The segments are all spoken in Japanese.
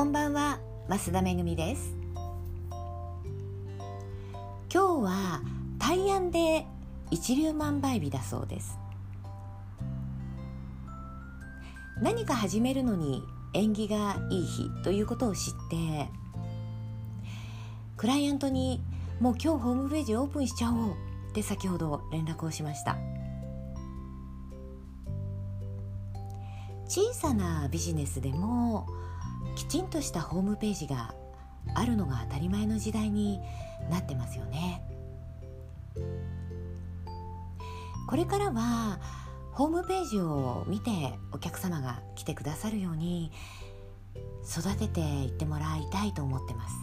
こんばんは増田めぐみです。今日は大安で一粒万倍日だそうです。何か始めるのに縁起がいい日ということを知ってクライアントにもう今日ホームページオープンしちゃおうって先ほど連絡をしました。小さなビジネスでもきちんとしたホームページがあるのが当たり前の時代になってますよね。これからはホームページを見てお客様が来てくださるように育てていってもらいたいと思ってます。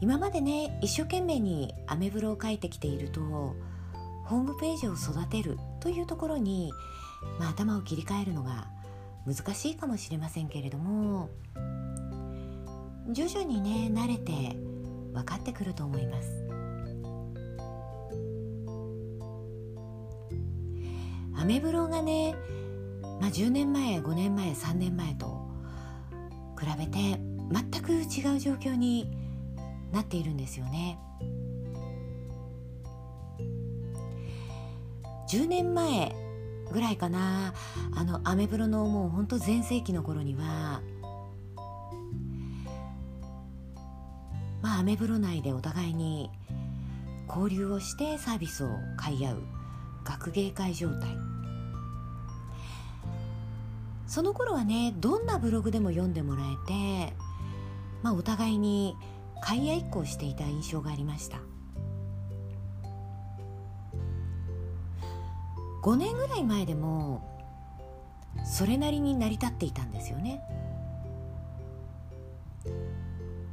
今までね一生懸命にアメブロを書いてきているとホームページを育てるというところに、まあ、頭を切り替えるのが難しいかもしれませんけれども徐々にね慣れて分かってくると思います。アメブロがね、まあ、10年前5年前3年前と比べて全く違う状況になっているんですよね。10年前ぐらいかな。あのアメブロのもうほんと全盛期の頃にはまあアメブロ内でお互いに交流をしてサービスを買い合う学芸会状態。その頃はねどんなブログでも読んでもらえて、まあ、お互いに買い合いっこをしていた印象がありました。5年ぐらい前でもそれなりに成り立っていたんですよね。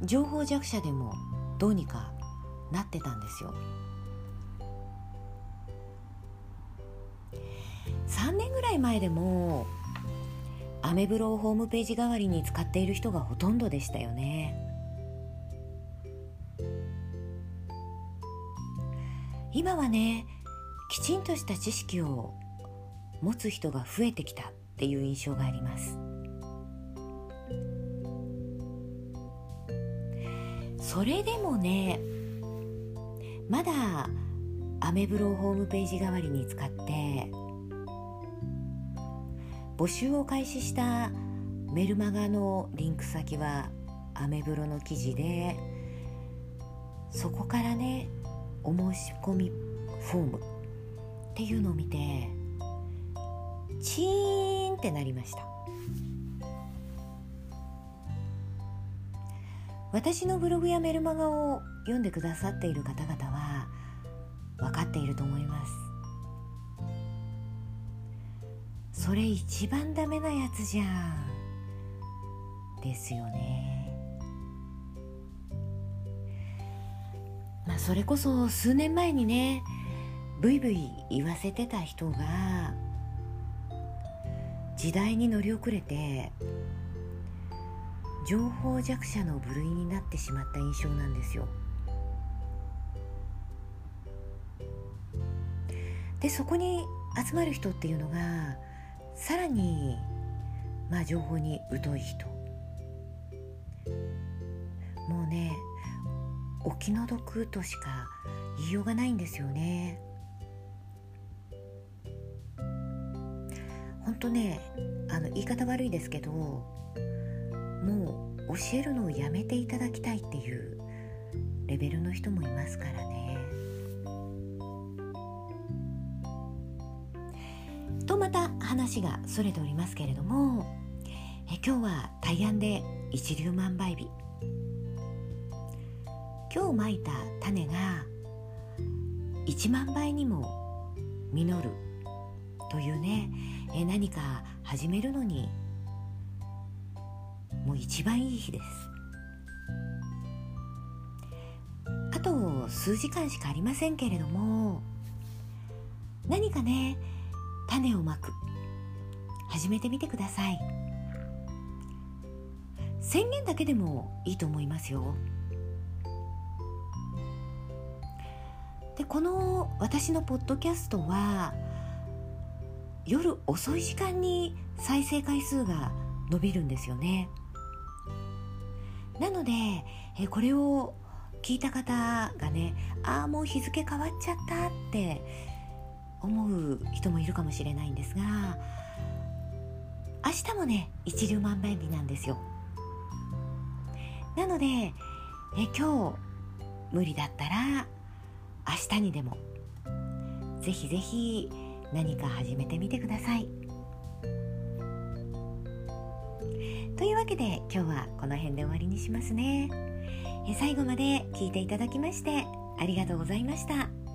情報弱者でもどうにかなってたんですよ。3年ぐらい前でもアメブロをホームページ代わりに使っている人がほとんどでしたよね。今はねきちんとした知識を持つ人が増えてきたっていう印象があります。それでもねまだアメブロをホームページ代わりに使って募集を開始したメルマガのリンク先はアメブロの記事でそこからねお申し込みフォームっていうのを見てチーンってなりました。私のブログやメルマガを読んでくださっている方々は分かっていると思います。それ一番ダメなやつじゃんですよね。まあそれこそ数年前にねブイブイ言わせてた人が時代に乗り遅れて情報弱者の部類になってしまった印象なんですよ。でそこに集まる人っていうのがさらにまあ情報に疎い人もうねお気の毒としか言いようがないんですよね。とねあの言い方悪いですけどもう教えるのをやめていただきたいっていうレベルの人もいますからね。とまた話がそれておりますけれどもえ今日は大安で一粒万倍日今日まいた種が1万倍にも実るというね。え何か始めるのにもう一番いい日です。あと数時間しかありませんけれども何かね種をまく。始めてみてください。宣言だけでもいいと思いますよ。でこの私のポッドキャストは夜遅い時間に再生回数が伸びるんですよね。なのでえこれを聞いた方がねああもう日付変わっちゃったって思う人もいるかもしれないんですが明日もね一粒万倍日なんですよ。なのでえ今日無理だったら明日にでもぜひぜひ何か始めてみてくださいというわけで今日はこの辺で終わりにしますね最後まで聞いていただきましてありがとうございました。